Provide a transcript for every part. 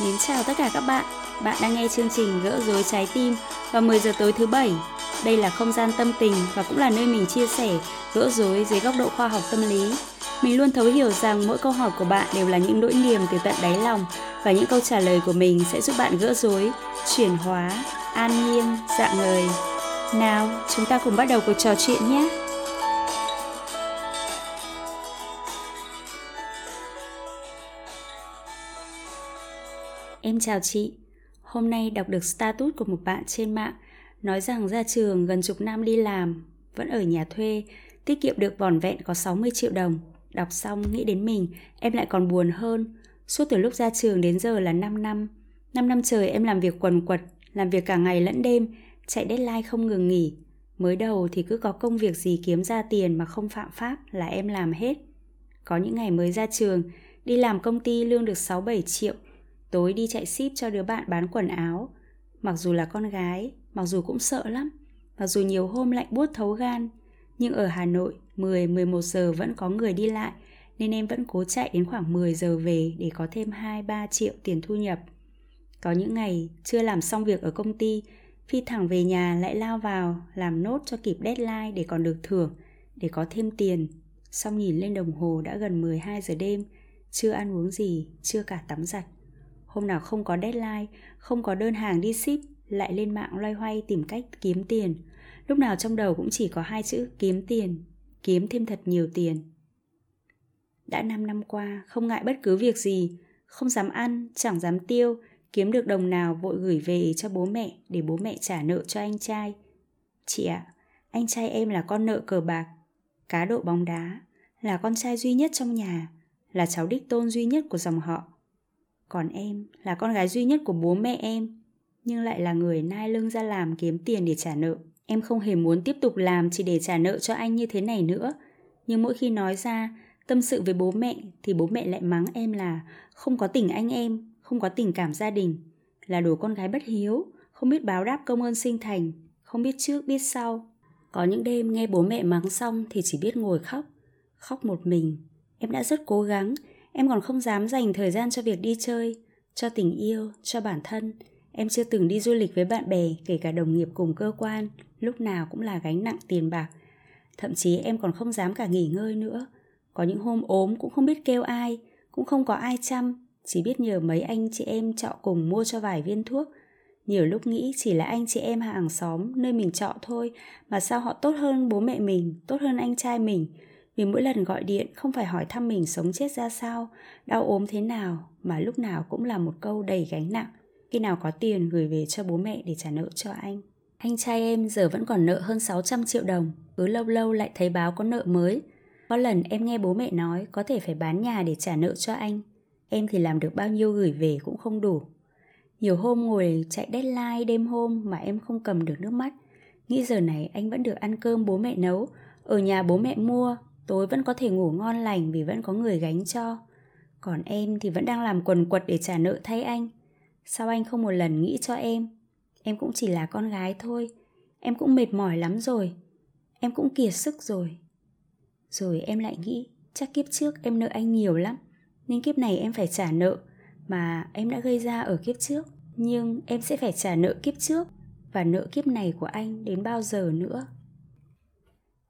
Mến chào tất cả các bạn. Bạn đang nghe chương trình Gỡ rối trái tim vào 10 giờ tối thứ bảy. Đây là không gian tâm tình và cũng là nơi mình chia sẻ gỡ rối dưới góc độ khoa học tâm lý. Mình luôn thấu hiểu rằng mỗi câu hỏi của bạn đều là những nỗi niềm từ tận đáy lòng và những câu trả lời của mình sẽ giúp bạn gỡ rối, chuyển hóa, an nhiên, dạng người. Nào, chúng ta cùng bắt đầu cuộc trò chuyện nhé. Em chào chị. Hôm nay đọc được status của một bạn trên mạng nói rằng ra trường gần chục năm đi làm, vẫn ở nhà thuê, tiết kiệm được vỏn vẹn có 60 triệu đồng. Đọc xong nghĩ đến mình, em lại còn buồn hơn. Suốt từ lúc ra trường đến giờ là 5 năm. 5 năm trời em làm việc quần quật, làm việc cả ngày lẫn đêm, chạy deadline không ngừng nghỉ. Mới đầu thì cứ có công việc gì kiếm ra tiền mà không phạm pháp là em làm hết. Có những ngày mới ra trường, đi làm công ty lương được 6-7 triệu, tối đi chạy ship cho đứa bạn bán quần áo. Mặc dù là con gái, mặc dù cũng sợ lắm, mặc dù nhiều hôm lạnh buốt thấu gan, nhưng ở Hà Nội 10-11 giờ vẫn có người đi lại nên em vẫn cố chạy đến khoảng 10 giờ về để có thêm 2-3 triệu tiền thu nhập. Có những ngày chưa làm xong việc ở công ty, phi thẳng về nhà lại lao vào làm nốt cho kịp deadline để còn được thưởng, để có thêm tiền. Xong nhìn lên đồng hồ đã gần 12 giờ đêm, chưa ăn uống gì, chưa cả tắm giặt. Hôm nào không có deadline, không có đơn hàng đi ship, lại lên mạng loay hoay tìm cách kiếm tiền. Lúc nào trong đầu cũng chỉ có hai chữ kiếm tiền, kiếm thêm thật nhiều tiền. Đã 5 năm qua, không ngại bất cứ việc gì, không dám ăn, chẳng dám tiêu, kiếm được đồng nào vội gửi về cho bố mẹ để bố mẹ trả nợ cho anh trai. Chị ạ, à, anh trai em là con nợ cờ bạc, cá độ bóng đá, là con trai duy nhất trong nhà, là cháu đích tôn duy nhất của dòng họ. Còn em là con gái duy nhất của bố mẹ em, nhưng lại là người nai lưng ra làm kiếm tiền để trả nợ. Em không hề muốn tiếp tục làm chỉ để trả nợ cho anh như thế này nữa. Nhưng mỗi khi nói ra, tâm sự với bố mẹ thì bố mẹ lại mắng em là không có tình anh em, không có tình cảm gia đình, là đồ con gái bất hiếu, không biết báo đáp công ơn sinh thành, không biết trước biết sau. Có những đêm nghe bố mẹ mắng xong thì chỉ biết ngồi khóc, khóc một mình. Em đã rất cố gắng, em còn không dám dành thời gian cho việc đi chơi, cho tình yêu, cho bản thân. Em chưa từng đi du lịch với bạn bè, kể cả đồng nghiệp cùng cơ quan, lúc nào cũng là gánh nặng tiền bạc. Thậm chí em còn không dám cả nghỉ ngơi nữa. Có những hôm ốm cũng không biết kêu ai, cũng không có ai chăm, chỉ biết nhờ mấy anh chị em trọ cùng mua cho vài viên thuốc. Nhiều lúc nghĩ chỉ là anh chị em hàng xóm nơi mình trọ thôi mà sao họ tốt hơn bố mẹ mình, tốt hơn anh trai mình. Vì mỗi lần gọi điện không phải hỏi thăm mình sống chết ra sao, đau ốm thế nào mà lúc nào cũng là một câu đầy gánh nặng. Khi nào có tiền gửi về cho bố mẹ để trả nợ cho anh. Anh trai em giờ vẫn còn nợ hơn 600 triệu đồng, cứ lâu lâu lại thấy báo có nợ mới. Có lần em nghe bố mẹ nói có thể phải bán nhà để trả nợ cho anh. Em thì làm được bao nhiêu gửi về cũng không đủ. Nhiều hôm ngồi chạy deadline đêm hôm mà em không cầm được nước mắt. Nghĩ giờ này anh vẫn được ăn cơm bố mẹ nấu, ở nhà bố mẹ mua, tối vẫn có thể ngủ ngon lành vì vẫn có người gánh cho. Còn em thì vẫn đang làm quần quật để trả nợ thay anh. Sao anh không một lần nghĩ cho em? Em cũng chỉ là con gái thôi. Em cũng mệt mỏi lắm rồi. Em cũng kiệt sức rồi. Rồi em lại nghĩ, chắc kiếp trước em nợ anh nhiều lắm. Nên kiếp này em phải trả nợ mà em đã gây ra ở kiếp trước. Nhưng em sẽ phải trả nợ kiếp trước và nợ kiếp này của anh đến bao giờ nữa.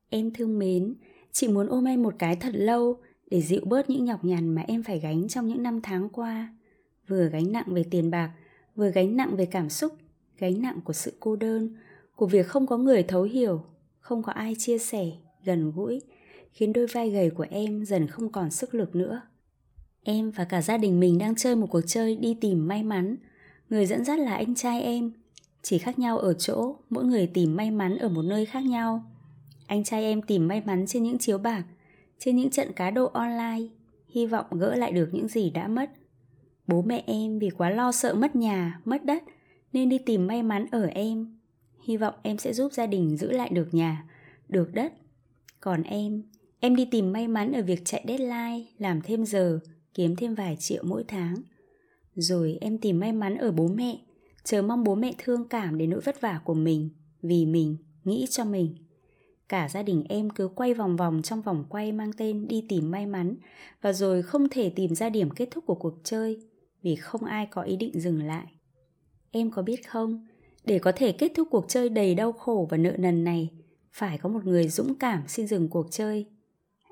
Em thương mến, chị muốn ôm em một cái thật lâu để dịu bớt những nhọc nhằn mà em phải gánh trong những năm tháng qua. Vừa gánh nặng về tiền bạc, vừa gánh nặng về cảm xúc, gánh nặng của sự cô đơn, của việc không có người thấu hiểu, không có ai chia sẻ, gần gũi, khiến đôi vai gầy của em dần không còn sức lực nữa. Em và cả gia đình mình đang chơi một cuộc chơi đi tìm may mắn. Người dẫn dắt là anh trai em, chỉ khác nhau ở chỗ mỗi người tìm may mắn ở một nơi khác nhau. Anh trai em tìm may mắn trên những chiếu bạc, trên những trận cá độ online, hy vọng gỡ lại được những gì đã mất. Bố mẹ em vì quá lo sợ mất nhà, mất đất nên đi tìm may mắn ở em. Hy vọng em sẽ giúp gia đình giữ lại được nhà, được đất. Còn em, em đi tìm may mắn ở việc chạy deadline, làm thêm giờ, kiếm thêm vài triệu mỗi tháng. Rồi em tìm may mắn ở bố mẹ, chờ mong bố mẹ thương cảm đến nỗi vất vả của mình, vì mình, nghĩ cho mình. Cả gia đình em cứ quay vòng vòng trong vòng quay mang tên đi tìm may mắn và rồi không thể tìm ra điểm kết thúc của cuộc chơi vì không ai có ý định dừng lại. Em có biết không, để có thể kết thúc cuộc chơi đầy đau khổ và nợ nần này, phải có một người dũng cảm xin dừng cuộc chơi.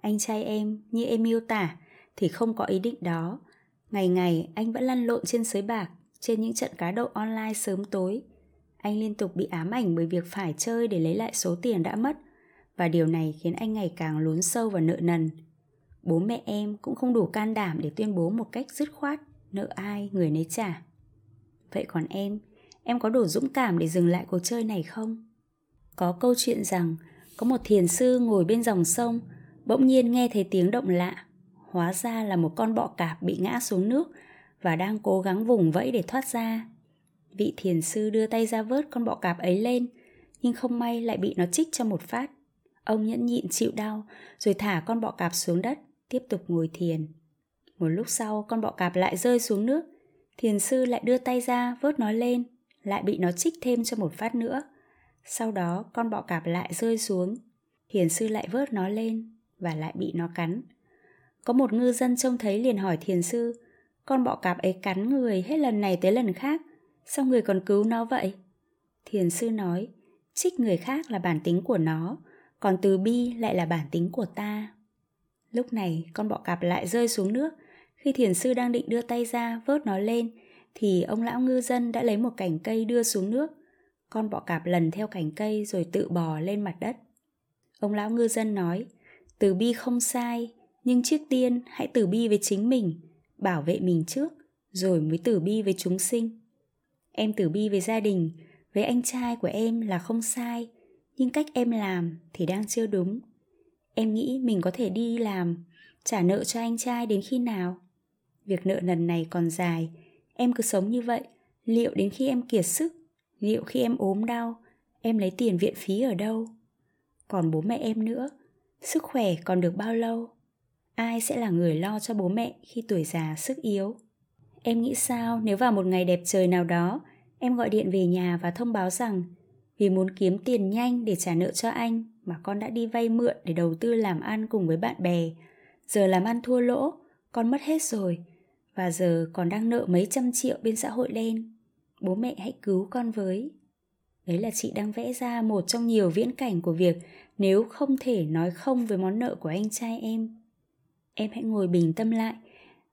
Anh trai em, như em miêu tả, thì không có ý định đó. Ngày ngày anh vẫn lăn lộn trên sới bạc, trên những trận cá độ online sớm tối. Anh liên tục bị ám ảnh bởi việc phải chơi để lấy lại số tiền đã mất, và điều này khiến anh ngày càng lún sâu vào nợ nần. Bố mẹ em cũng không đủ can đảm để tuyên bố một cách dứt khoát nợ ai người nấy trả. Vậy còn em, em có đủ dũng cảm để dừng lại cuộc chơi này không? Có câu chuyện rằng có một thiền sư ngồi bên dòng sông, bỗng nhiên nghe thấy tiếng động lạ. Hóa ra là một con bọ cạp bị ngã xuống nước và đang cố gắng vùng vẫy để thoát ra. Vị thiền sư đưa tay ra vớt con bọ cạp ấy lên, nhưng không may lại bị nó chích cho một phát. Ông nhẫn nhịn chịu đau, rồi thả con bọ cạp xuống đất, tiếp tục ngồi thiền. Một lúc sau, con bọ cạp lại rơi xuống nước. Thiền sư lại đưa tay ra vớt nó lên, lại bị nó chích thêm cho một phát nữa. Sau đó, con bọ cạp lại rơi xuống. Thiền sư lại vớt nó lên và lại bị nó cắn. Có một ngư dân trông thấy liền hỏi thiền sư, con bọ cạp ấy cắn người hết lần này tới lần khác, sao người còn cứu nó vậy? Thiền sư nói, trích người khác là bản tính của nó, còn từ bi lại là bản tính của ta. Lúc này con bọ cạp lại rơi xuống nước, khi thiền sư đang định đưa tay ra vớt nó lên, thì ông lão ngư dân đã lấy một cành cây đưa xuống nước. Con bọ cạp lần theo cành cây rồi tự bò lên mặt đất. Ông lão ngư dân nói, từ bi không sai, nhưng trước tiên hãy từ bi với chính mình, bảo vệ mình trước, rồi mới từ bi với chúng sinh. Em từ bi với gia đình, với anh trai của em là không sai, nhưng cách em làm thì đang chưa đúng. Em nghĩ mình có thể đi làm, trả nợ cho anh trai đến khi nào? Việc nợ lần này còn dài, em cứ sống như vậy, liệu đến khi em kiệt sức, liệu khi em ốm đau, em lấy tiền viện phí ở đâu? Còn bố mẹ em nữa, sức khỏe còn được bao lâu? Ai sẽ là người lo cho bố mẹ khi tuổi già sức yếu? Em nghĩ sao nếu vào một ngày đẹp trời nào đó, em gọi điện về nhà và thông báo rằng vì muốn kiếm tiền nhanh để trả nợ cho anh mà con đã đi vay mượn để đầu tư làm ăn cùng với bạn bè. Giờ làm ăn thua lỗ, con mất hết rồi và giờ còn đang nợ mấy trăm triệu bên xã hội đen. Bố mẹ hãy cứu con với. Đấy là chị đang vẽ ra một trong nhiều viễn cảnh của việc nếu không thể nói không với món nợ của anh trai em. Em hãy ngồi bình tâm lại,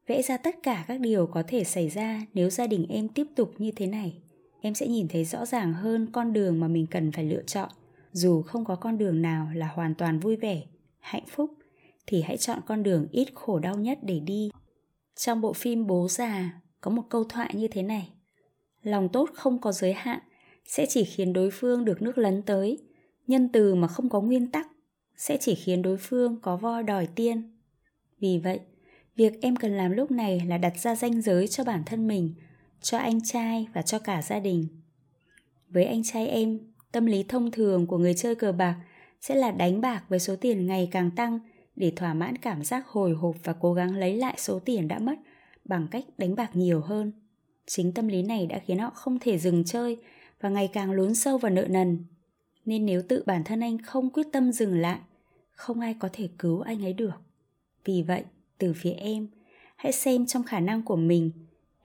vẽ ra tất cả các điều có thể xảy ra nếu gia đình em tiếp tục như thế này em sẽ nhìn thấy rõ ràng hơn con đường mà mình cần phải lựa chọn. Dù không có con đường nào là hoàn toàn vui vẻ, hạnh phúc, thì hãy chọn con đường ít khổ đau nhất để đi. Trong bộ phim bố già, có một câu thoại như thế này. Lòng tốt không có giới hạn sẽ chỉ khiến đối phương được nước lấn tới. Nhân từ mà không có nguyên tắc sẽ chỉ khiến đối phương có voi đòi tiên. Vì vậy, việc em cần làm lúc này là đặt ra ranh giới cho bản thân mình cho anh trai và cho cả gia đình. Với anh trai em, tâm lý thông thường của người chơi cờ bạc sẽ là đánh bạc với số tiền ngày càng tăng để thỏa mãn cảm giác hồi hộp và cố gắng lấy lại số tiền đã mất bằng cách đánh bạc nhiều hơn. Chính tâm lý này đã khiến họ không thể dừng chơi và ngày càng lún sâu vào nợ nần. Nên nếu tự bản thân anh không quyết tâm dừng lại, không ai có thể cứu anh ấy được. Vì vậy, từ phía em, hãy xem trong khả năng của mình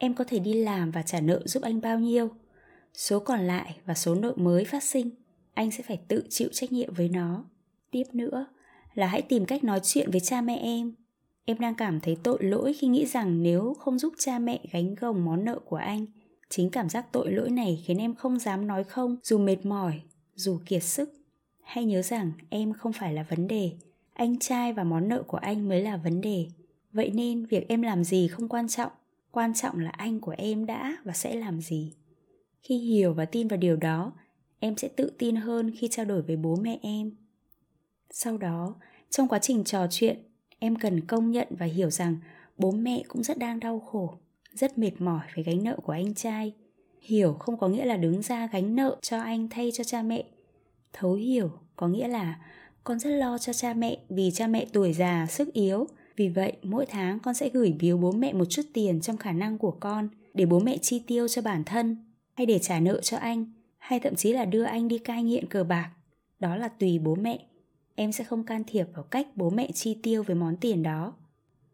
em có thể đi làm và trả nợ giúp anh bao nhiêu. Số còn lại và số nợ mới phát sinh, anh sẽ phải tự chịu trách nhiệm với nó. Tiếp nữa là hãy tìm cách nói chuyện với cha mẹ em. Em đang cảm thấy tội lỗi khi nghĩ rằng nếu không giúp cha mẹ gánh gồng món nợ của anh, chính cảm giác tội lỗi này khiến em không dám nói không, dù mệt mỏi, dù kiệt sức. Hãy nhớ rằng em không phải là vấn đề, anh trai và món nợ của anh mới là vấn đề. Vậy nên việc em làm gì không quan trọng quan trọng là anh của em đã và sẽ làm gì. Khi hiểu và tin vào điều đó, em sẽ tự tin hơn khi trao đổi với bố mẹ em. Sau đó, trong quá trình trò chuyện, em cần công nhận và hiểu rằng bố mẹ cũng rất đang đau khổ, rất mệt mỏi với gánh nợ của anh trai. Hiểu không có nghĩa là đứng ra gánh nợ cho anh thay cho cha mẹ. Thấu hiểu có nghĩa là con rất lo cho cha mẹ vì cha mẹ tuổi già, sức yếu vì vậy, mỗi tháng con sẽ gửi biếu bố mẹ một chút tiền trong khả năng của con để bố mẹ chi tiêu cho bản thân, hay để trả nợ cho anh, hay thậm chí là đưa anh đi cai nghiện cờ bạc. Đó là tùy bố mẹ. Em sẽ không can thiệp vào cách bố mẹ chi tiêu với món tiền đó.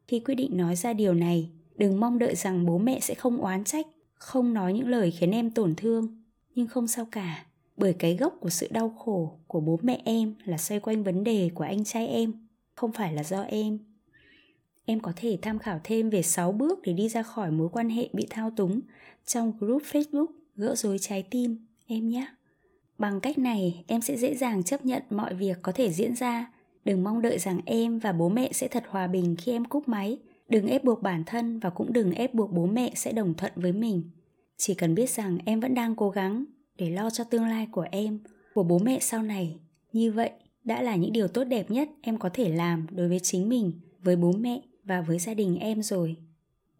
Khi quyết định nói ra điều này, đừng mong đợi rằng bố mẹ sẽ không oán trách không nói những lời khiến em tổn thương nhưng không sao cả bởi cái gốc của sự đau khổ của bố mẹ em là xoay quanh vấn đề của anh trai em không phải là do em em có thể tham khảo thêm về 6 bước để đi ra khỏi mối quan hệ bị thao túng trong group Facebook gỡ rối trái tim em nhé. Bằng cách này, em sẽ dễ dàng chấp nhận mọi việc có thể diễn ra. Đừng mong đợi rằng em và bố mẹ sẽ thật hòa bình khi em cúp máy. Đừng ép buộc bản thân và cũng đừng ép buộc bố mẹ sẽ đồng thuận với mình. Chỉ cần biết rằng em vẫn đang cố gắng để lo cho tương lai của em, của bố mẹ sau này. Như vậy đã là những điều tốt đẹp nhất em có thể làm đối với chính mình, với bố mẹ và với gia đình em rồi.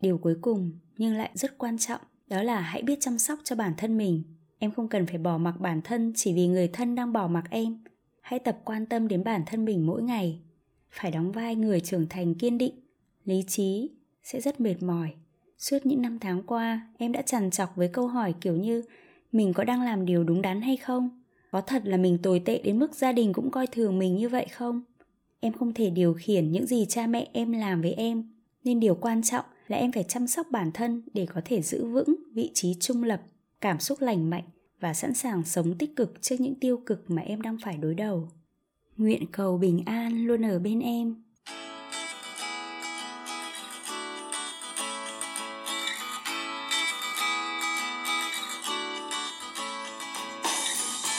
Điều cuối cùng nhưng lại rất quan trọng, đó là hãy biết chăm sóc cho bản thân mình. Em không cần phải bỏ mặc bản thân chỉ vì người thân đang bỏ mặc em. Hãy tập quan tâm đến bản thân mình mỗi ngày. Phải đóng vai người trưởng thành kiên định, lý trí, sẽ rất mệt mỏi. Suốt những năm tháng qua, em đã trằn trọc với câu hỏi kiểu như, mình có đang làm điều đúng đắn hay không? Có thật là mình tồi tệ đến mức gia đình cũng coi thường mình như vậy không? Em không thể điều khiển những gì cha mẹ em làm với em. Nên điều quan trọng là em phải chăm sóc bản thân để có thể giữ vững vị trí trung lập, cảm xúc lành mạnh và sẵn sàng sống tích cực trước những tiêu cực mà em đang phải đối đầu. Nguyện cầu bình an luôn ở bên em.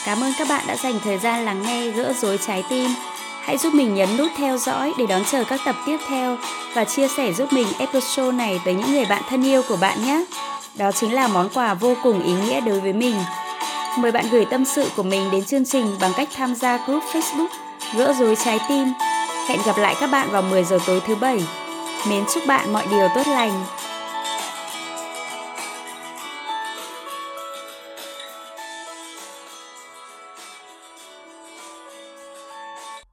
Cảm ơn các bạn đã dành thời gian lắng nghe gỡ rối trái tim. Hãy giúp mình nhấn nút theo dõi để đón chờ các tập tiếp theo và chia sẻ giúp mình episode này tới những người bạn thân yêu của bạn nhé. Đó chính là món quà vô cùng ý nghĩa đối với mình. Mời bạn gửi tâm sự của mình đến chương trình bằng cách tham gia group Facebook Gỡ rối trái tim. Hẹn gặp lại các bạn vào 10 giờ tối thứ bảy. Mến chúc bạn mọi điều tốt lành.